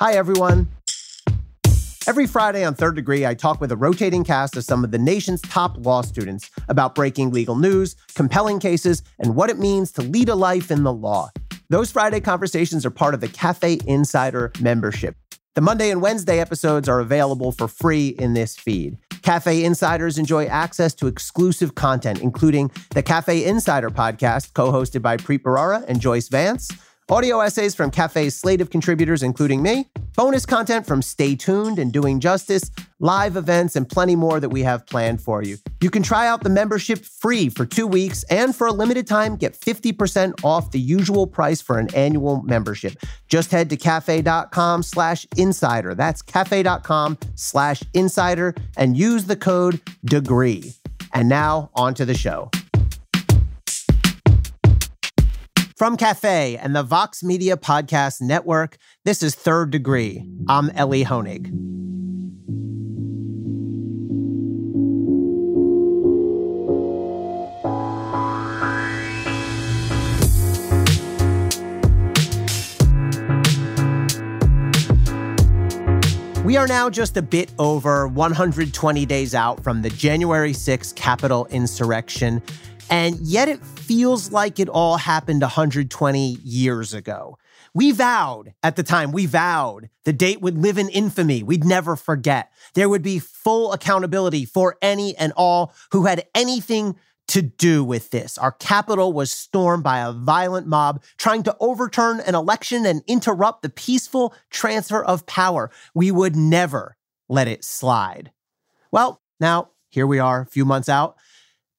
Hi, everyone. Every Friday on Third Degree, I talk with a rotating cast of some of the nation's top law students about breaking legal news, compelling cases, and what it means to lead a life in the law. Those Friday conversations are part of the Cafe Insider membership. The Monday and Wednesday episodes are available for free in this feed. Cafe Insiders enjoy access to exclusive content, including the Cafe Insider podcast, co hosted by Preet Bharara and Joyce Vance Audio essays from Cafe's slate of contributors, including me, bonus content from Stay Tuned and Doing Justice, live events, and plenty more that we have planned for you. You can try out the membership free for two weeks and for a limited time, get 50% off the usual price for an annual membership. Just head to cafe.com slash insider. That's cafe.com slash insider and use the code DEGREE. And now on to the show. From Cafe and the Vox Media Podcast Network, this is Third Degree. I'm Elie Honig. We are now just a bit over 120 days out from the January 6th Capitol insurrection. And yet it feels like it all happened 120 years ago. We vowed at the time, we vowed the date would live in infamy. We'd never forget. There would be full accountability for any and all who had anything to do with this. Our capital was stormed by a violent mob trying to overturn an election and interrupt the peaceful transfer of power. We would never let it slide. Well, now here we are, a few months out.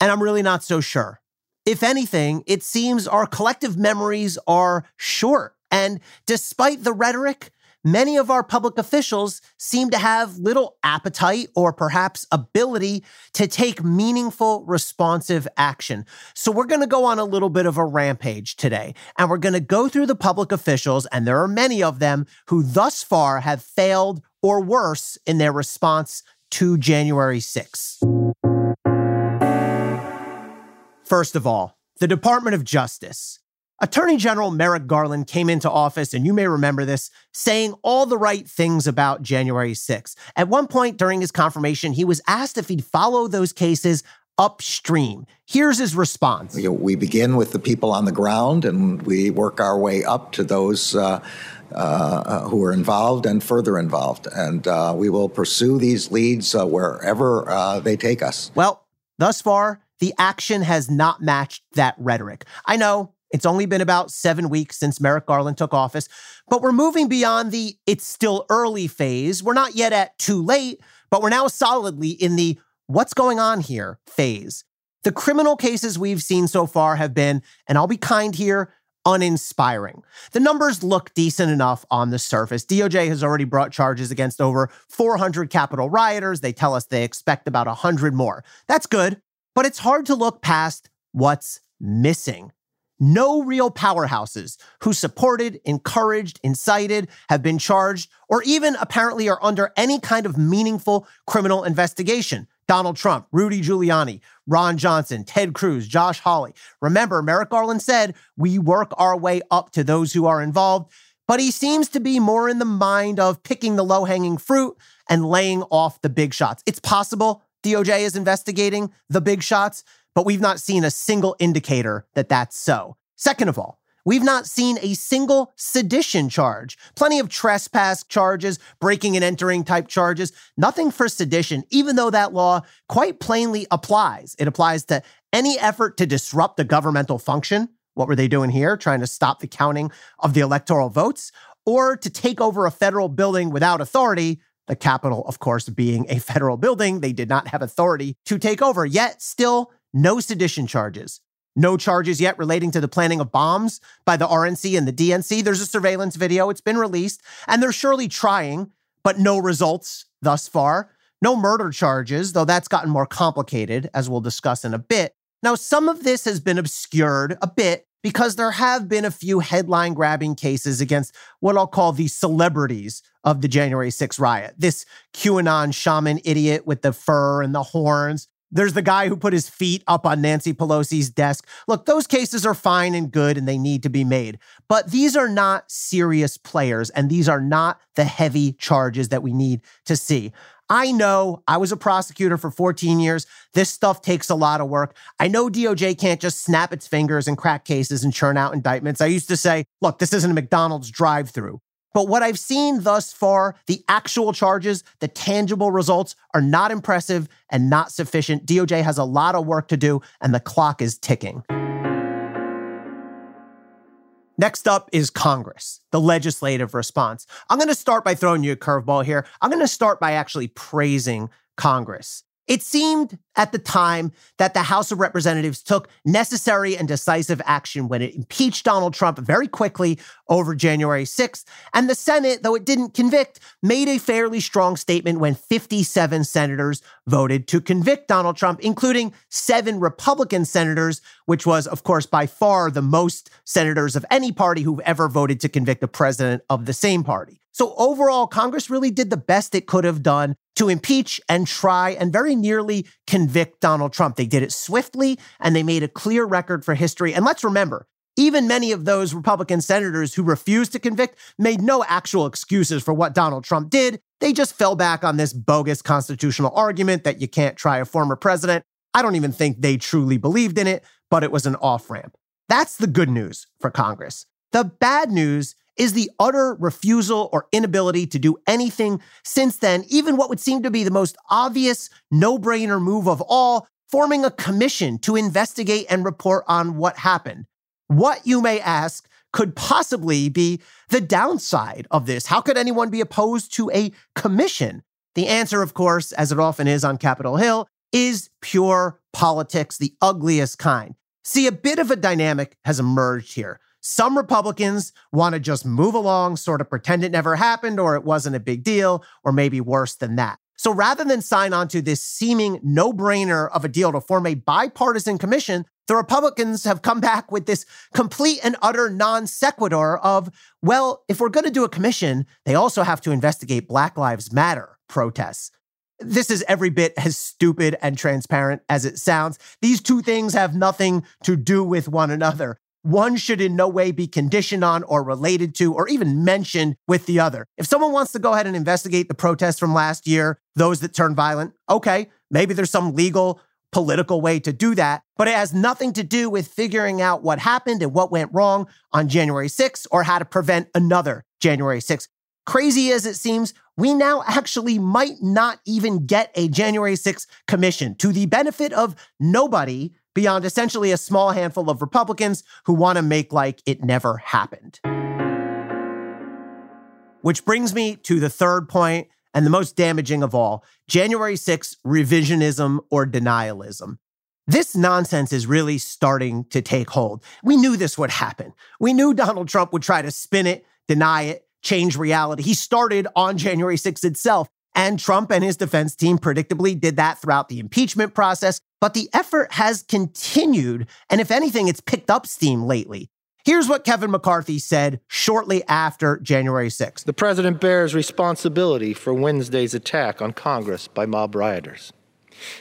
And I'm really not so sure. If anything, it seems our collective memories are short. And despite the rhetoric, many of our public officials seem to have little appetite or perhaps ability to take meaningful, responsive action. So we're going to go on a little bit of a rampage today, and we're going to go through the public officials, and there are many of them who thus far have failed or worse in their response to January 6th. First of all, the Department of Justice. Attorney General Merrick Garland came into office, and you may remember this, saying all the right things about January 6th. At one point during his confirmation, he was asked if he'd follow those cases upstream. Here's his response We begin with the people on the ground, and we work our way up to those. Uh, uh, who are involved and further involved. And uh, we will pursue these leads uh, wherever uh, they take us. Well, thus far, the action has not matched that rhetoric. I know it's only been about seven weeks since Merrick Garland took office, but we're moving beyond the it's still early phase. We're not yet at too late, but we're now solidly in the what's going on here phase. The criminal cases we've seen so far have been, and I'll be kind here, uninspiring. The numbers look decent enough on the surface. DOJ has already brought charges against over 400 Capitol rioters. They tell us they expect about 100 more. That's good. But it's hard to look past what's missing. No real powerhouses who supported, encouraged, incited have been charged or even apparently are under any kind of meaningful criminal investigation. Donald Trump, Rudy Giuliani, Ron Johnson, Ted Cruz, Josh Hawley. Remember, Merrick Garland said, we work our way up to those who are involved, but he seems to be more in the mind of picking the low hanging fruit and laying off the big shots. It's possible DOJ is investigating the big shots, but we've not seen a single indicator that that's so. Second of all, We've not seen a single sedition charge. Plenty of trespass charges, breaking and entering type charges. Nothing for sedition, even though that law quite plainly applies. It applies to any effort to disrupt the governmental function. What were they doing here? Trying to stop the counting of the electoral votes? Or to take over a federal building without authority, the Capitol, of course, being a federal building, they did not have authority to take over. Yet, still, no sedition charges. No charges yet relating to the planning of bombs by the RNC and the DNC. There's a surveillance video, it's been released, and they're surely trying, but no results thus far. No murder charges, though that's gotten more complicated, as we'll discuss in a bit. Now, some of this has been obscured a bit because there have been a few headline grabbing cases against what I'll call the celebrities of the January 6th riot. This QAnon shaman idiot with the fur and the horns, There's the guy who put his feet up on Nancy Pelosi's desk. Look, those cases are fine and good and they need to be made. But these are not serious players and these are not the heavy charges that we need to see. I know I was a prosecutor for 14 years. This stuff takes a lot of work. I know DOJ can't just snap its fingers and crack cases and churn out indictments. I used to say, look, this isn't a McDonald's drive through. But what I've seen thus far, the actual charges, the tangible results are not impressive and not sufficient. DOJ has a lot of work to do, and the clock is ticking. Next up is Congress, the legislative response. I'm going to start by throwing you a curveball here. I'm going to start by actually praising Congress. It seemed at the time that the House of Representatives took necessary and decisive action when it impeached Donald Trump very quickly over January 6th. And the Senate, though it didn't convict, made a fairly strong statement when 57 senators voted to convict Donald Trump, including seven Republican senators, which was, of course, by far the most senators of any party who've ever voted to convict a president of the same party. So overall, Congress really did the best it could have done to impeach and try and very nearly convict Donald Trump. They did it swiftly and they made a clear record for history. And let's remember, even many of those Republican senators who refused to convict made no actual excuses for what Donald Trump did. They just fell back on this bogus constitutional argument that you can't try a former president. I don't even think they truly believed in it, but it was an off ramp. That's the good news for Congress. The bad news is the utter refusal or inability to do anything since then, even what would seem to be the most obvious, no brainer move of all, forming a commission to investigate and report on what happened. What, you may ask, could possibly be the downside of this? How could anyone be opposed to a commission? The answer, of course, as it often is on Capitol Hill, is pure politics, the ugliest kind. See, a bit of a dynamic has emerged here. Some Republicans want to just move along, sort of pretend it never happened or it wasn't a big deal, or maybe worse than that. So rather than sign on to this seeming no brainer of a deal to form a bipartisan commission, the Republicans have come back with this complete and utter non sequitur of, well, if we're going to do a commission, they also have to investigate Black Lives Matter protests. This is every bit as stupid and transparent as it sounds. These two things have nothing to do with one another. One should in no way be conditioned on or related to or even mentioned with the other. If someone wants to go ahead and investigate the protests from last year, those that turned violent, okay, maybe there's some legal, political way to do that, but it has nothing to do with figuring out what happened and what went wrong on January 6th or how to prevent another January 6th. Crazy as it seems, we now actually might not even get a January 6th commission to the benefit of nobody beyond essentially a small handful of Republicans who want to make like it never happened. Which brings me to the third point and the most damaging of all January 6th revisionism or denialism. This nonsense is really starting to take hold. We knew this would happen. We knew Donald Trump would try to spin it, deny it, change reality. He started on January 6th itself. And Trump and his defense team predictably did that throughout the impeachment process. But the effort has continued. And if anything, it's picked up steam lately. Here's what Kevin McCarthy said shortly after January 6th. The president bears responsibility for Wednesday's attack on Congress by mob rioters.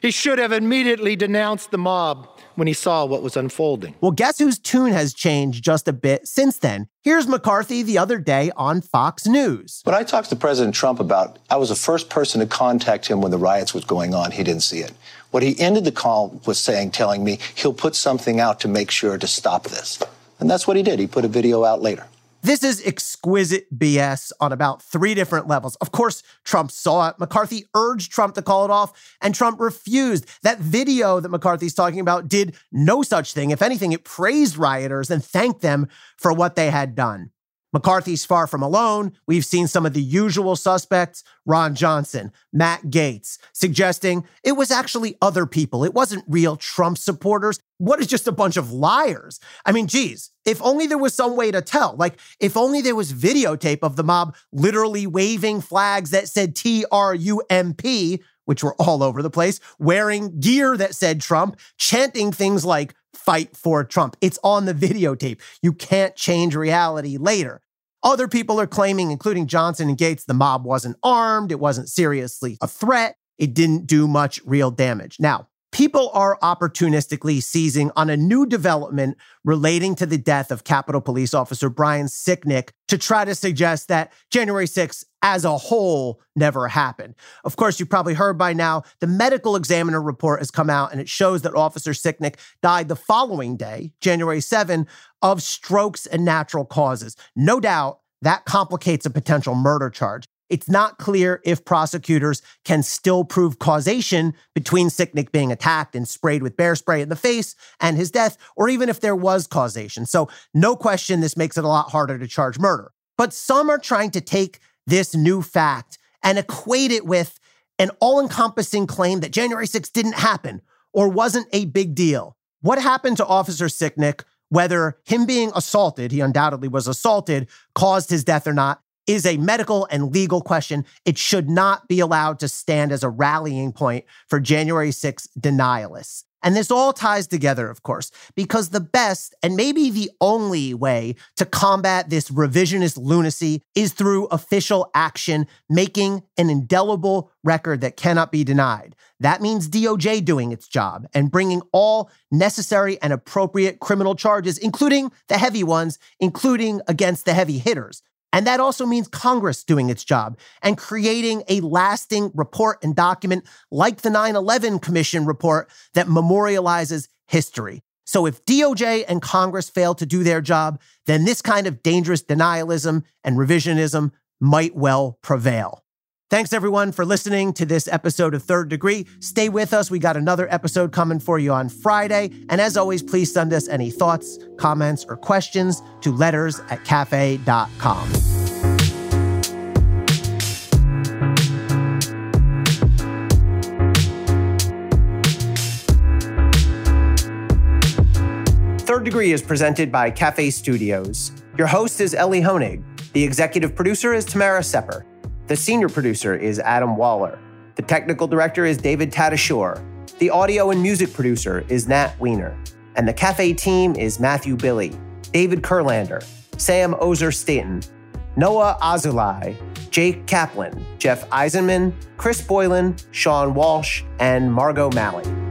He should have immediately denounced the mob when he saw what was unfolding. Well, guess whose tune has changed just a bit since then? Here's McCarthy the other day on Fox News. When I talked to President Trump about, I was the first person to contact him when the riots was going on. He didn't see it. What he ended the call was saying, telling me he'll put something out to make sure to stop this. And that's what he did. He put a video out later. This is exquisite BS on about three different levels. Of course, Trump saw it. McCarthy urged Trump to call it off, and Trump refused. That video that McCarthy's talking about did no such thing. If anything, it praised rioters and thanked them for what they had done. McCarthy's far from alone. We've seen some of the usual suspects, Ron Johnson, Matt Gaetz, suggesting it was actually other people. It wasn't real Trump supporters. What is just a bunch of liars? I mean, geez, if only there was some way to tell. Like, if only there was videotape of the mob literally waving flags that said T R U M P, which were all over the place, wearing gear that said Trump, chanting things like fight for Trump. It's on the videotape. You can't change reality later. Other people are claiming, including Johnson and Gaetz, the mob wasn't armed, it wasn't seriously a threat, it didn't do much real damage. Now, people are opportunistically seizing on a new development relating to the death of Capitol Police Officer Brian Sicknick to try to suggest that January 6th as a whole never happened. Of course, you've probably heard by now the medical examiner report has come out and it shows that Officer Sicknick died the following day, January 7, of strokes and natural causes. No doubt that complicates a potential murder charge. It's not clear if prosecutors can still prove causation between Sicknick being attacked and sprayed with bear spray in the face and his death, or even if there was causation. So, no question, this makes it a lot harder to charge murder. But some are trying to take this new fact and equate it with an all encompassing claim that January 6th didn't happen or wasn't a big deal. What happened to Officer Sicknick, whether him being assaulted, he undoubtedly was assaulted, caused his death or not, is a medical and legal question. It should not be allowed to stand as a rallying point for January 6 denialists. And this all ties together, of course, because the best and maybe the only way to combat this revisionist lunacy is through official action, making an indelible record that cannot be denied. That means DOJ doing its job and bringing all necessary and appropriate criminal charges, including the heavy ones, including against the heavy hitters. And that also means Congress doing its job and creating a lasting report and document like the 9 11 Commission report that memorializes history. So if DOJ and Congress fail to do their job, then this kind of dangerous denialism and revisionism might well prevail. Thanks everyone for listening to this episode of Third Degree. Stay with us. We got another episode coming for you on Friday. And as always, please send us any thoughts, comments, or questions to letters at cafe.com. Third Degree is presented by Cafe Studios. Your host is Elie Honig. The executive producer is Tamara Sepper. The senior producer is Adam Waller. The technical director is David Tatasciore. The audio and music producer is Nat Weiner. And the cafe team is Matthew Billy, David Kurlander, Sam Ozer Staten, Noah Azulai, Jake Kaplan, Jeff Eisenman, Chris Boylan, Sean Walsh, and Margot Malley.